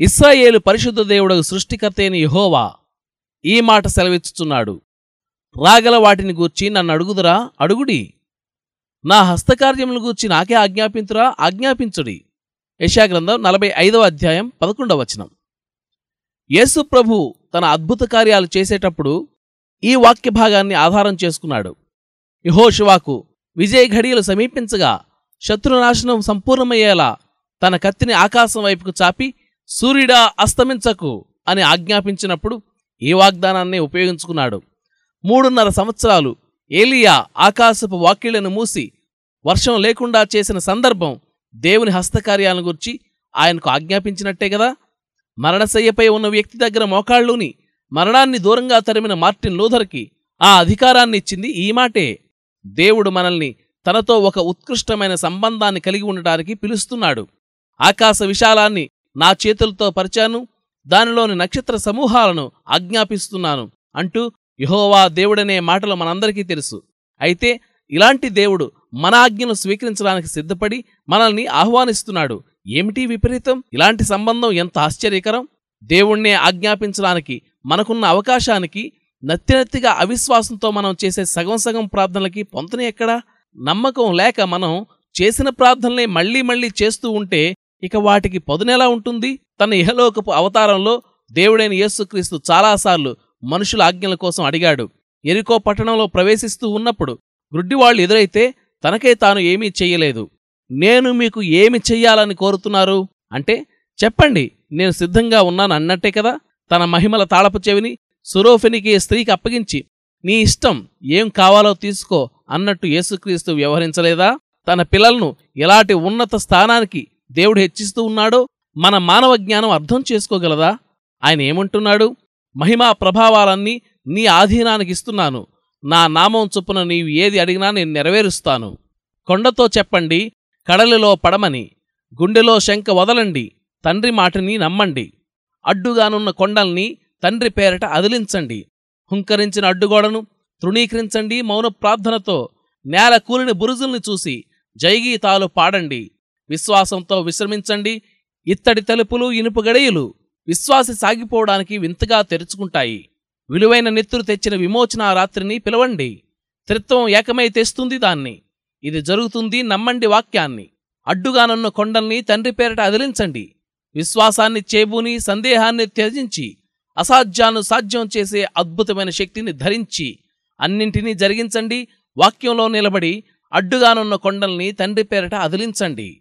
ఇస్రాయేలు పరిశుద్ధ దేవుడు సృష్టికర్త అయిన ఈ మాట సెలవిచ్చుచున్నాడు. రాగల వాటిని గూర్చి నన్ను అడుగుదురా? అడుగుడి. నా హస్తకార్యములను గూర్చి నాకే ఆజ్ఞాపించురా ఆజ్ఞాపించుడి. యశాగ్రంథం నలభై ఐదవ అధ్యాయం పదకొండవ వచనం. యేసు ప్రభు తన అద్భుత కార్యాలు చేసేటప్పుడు ఈ వాక్య భాగాన్ని ఆధారం చేసుకున్నాడు. యహోశివాకు విజయ ఘడియలు సమీపించగా శత్రునాశనం సంపూర్ణమయ్యేలా తన కత్తిని ఆకాశం వైపుకు చాపి సూర్యుడా అస్తమించకు అని ఆజ్ఞాపించినప్పుడు ఈ వాగ్దానాన్ని ఉపయోగించుకున్నాడు. మూడున్నర సంవత్సరాలు ఏలియా ఆకాశపు వాక్యులను మూసి వర్షం లేకుండా చేసిన సందర్భం దేవుని హస్తకార్యాలను గురించి ఆయనకు ఆజ్ఞాపించినట్టే కదా మరణశయ్యపై ఉన్న వ్యక్తి దగ్గర మోకాళ్ళుని మరణాన్ని దూరంగా తరిమిన మార్టిన్ లూథర్కి ఆ అధికారాన్ని ఇచ్చింది ఈ మాటే. దేవుడు మనల్ని తనతో ఒక ఉత్కృష్టమైన సంబంధాన్ని కలిగి ఉండటానికి పిలుస్తున్నాడు. ఆకాశ విశాలాన్ని నా చేతులతో పరిచాను దానిలోని నక్షత్ర సమూహాలను ఆజ్ఞాపిస్తున్నాను అంటూ యహోవా దేవుడనే మాటలు మనందరికీ తెలుసు. అయితే ఇలాంటి దేవుడు మన ఆజ్ఞను స్వీకరించడానికి సిద్ధపడి మనల్ని ఆహ్వానిస్తున్నాడు. ఏమిటి విపరీతం? ఇలాంటి సంబంధం ఎంత ఆశ్చర్యకరం? దేవుణ్ణే ఆజ్ఞాపించడానికి మనకున్న అవకాశానికి నత్తినత్తిగా అవిశ్వాసంతో మనం చేసే సగం సగం ప్రార్థనలకి పొంతన ఎక్కడా? నమ్మకం లేక మనం చేసిన ప్రార్థనలే మళ్ళీ మళ్ళీ చేస్తూ ఉంటే ఇక వాటికి పదునెలా ఉంటుంది? తన ఇహలోకపు అవతారంలో దేవుడైన యేసుక్రీస్తు చాలాసార్లు మనుషుల ఆజ్ఞల కోసం అడిగాడు. ఎరికో పట్టణంలో ప్రవేశిస్తూ ఉన్నప్పుడు గ్రుడ్డివాళ్ళు ఎదురైతే తనకే తాను ఏమీ చెయ్యలేదు నేను మీకు ఏమి చెయ్యాలని కోరుతున్నారు? అంటే చెప్పండి నేను సిద్ధంగా ఉన్నాను అన్నట్టే కదా? తన మహిమల తాళపు చెవిని సురోఫెనికి స్త్రీకి అప్పగించి నీ ఇష్టం ఏం కావాలో తీసుకో అన్నట్టు యేసుక్రీస్తు వ్యవహరించలేదా? తన పిల్లలను ఎలాంటి ఉన్నత స్థానానికి దేవుడు హెచ్చిస్తూ ఉన్నాడో మన మానవ జ్ఞానం అర్థం చేసుకోగలదా? ఆయన ఏమంటున్నాడు? మహిమా ప్రభావాలన్నీ నీ ఆధీనానికి ఇస్తున్నాను. నా నామం చొప్పున నీవు ఏది అడిగినా నేను నెరవేరుస్తాను. కొండతో చెప్పండి కడలిలో పడమని గుండెలో శంక వదలండి తండ్రి మాటని నమ్మండి. అడ్డుగానున్న కొండల్ని తండ్రి పేరట అదిలించండి. హుంకరించిన అడ్డుగోడను తృణీకరించండి మౌన ప్రార్థనతో. నేల కూలిన బురుజుల్ని చూసి జైగీతాలు పాడండి. విశ్వాసంతో విశ్రమించండి. ఇత్తడి తలుపులు ఇనుపు గడియలు విశ్వాసి సాగిపోవడానికి వింతగా తెరుచుకుంటాయి. విలువైన నెత్తురు తెచ్చిన విమోచన రాత్రిని పిలవండి. త్రిత్వం ఏకమై తెస్తుంది దాన్ని. ఇది జరుగుతుంది నమ్మండి వాక్యాన్ని. అడ్డుగానున్న కొండల్ని తండ్రి పేరట అదిలించండి. విశ్వాసాన్ని చేబూని సందేహాన్ని త్యజించి అసాధ్యాన్ని సాధ్యం చేసే అద్భుతమైన శక్తిని ధరించి అన్నింటినీ జరిగించండి. వాక్యంలో నిలబడి అడ్డుగానున్న కొండల్ని తండ్రి పేరట అదిలించండి.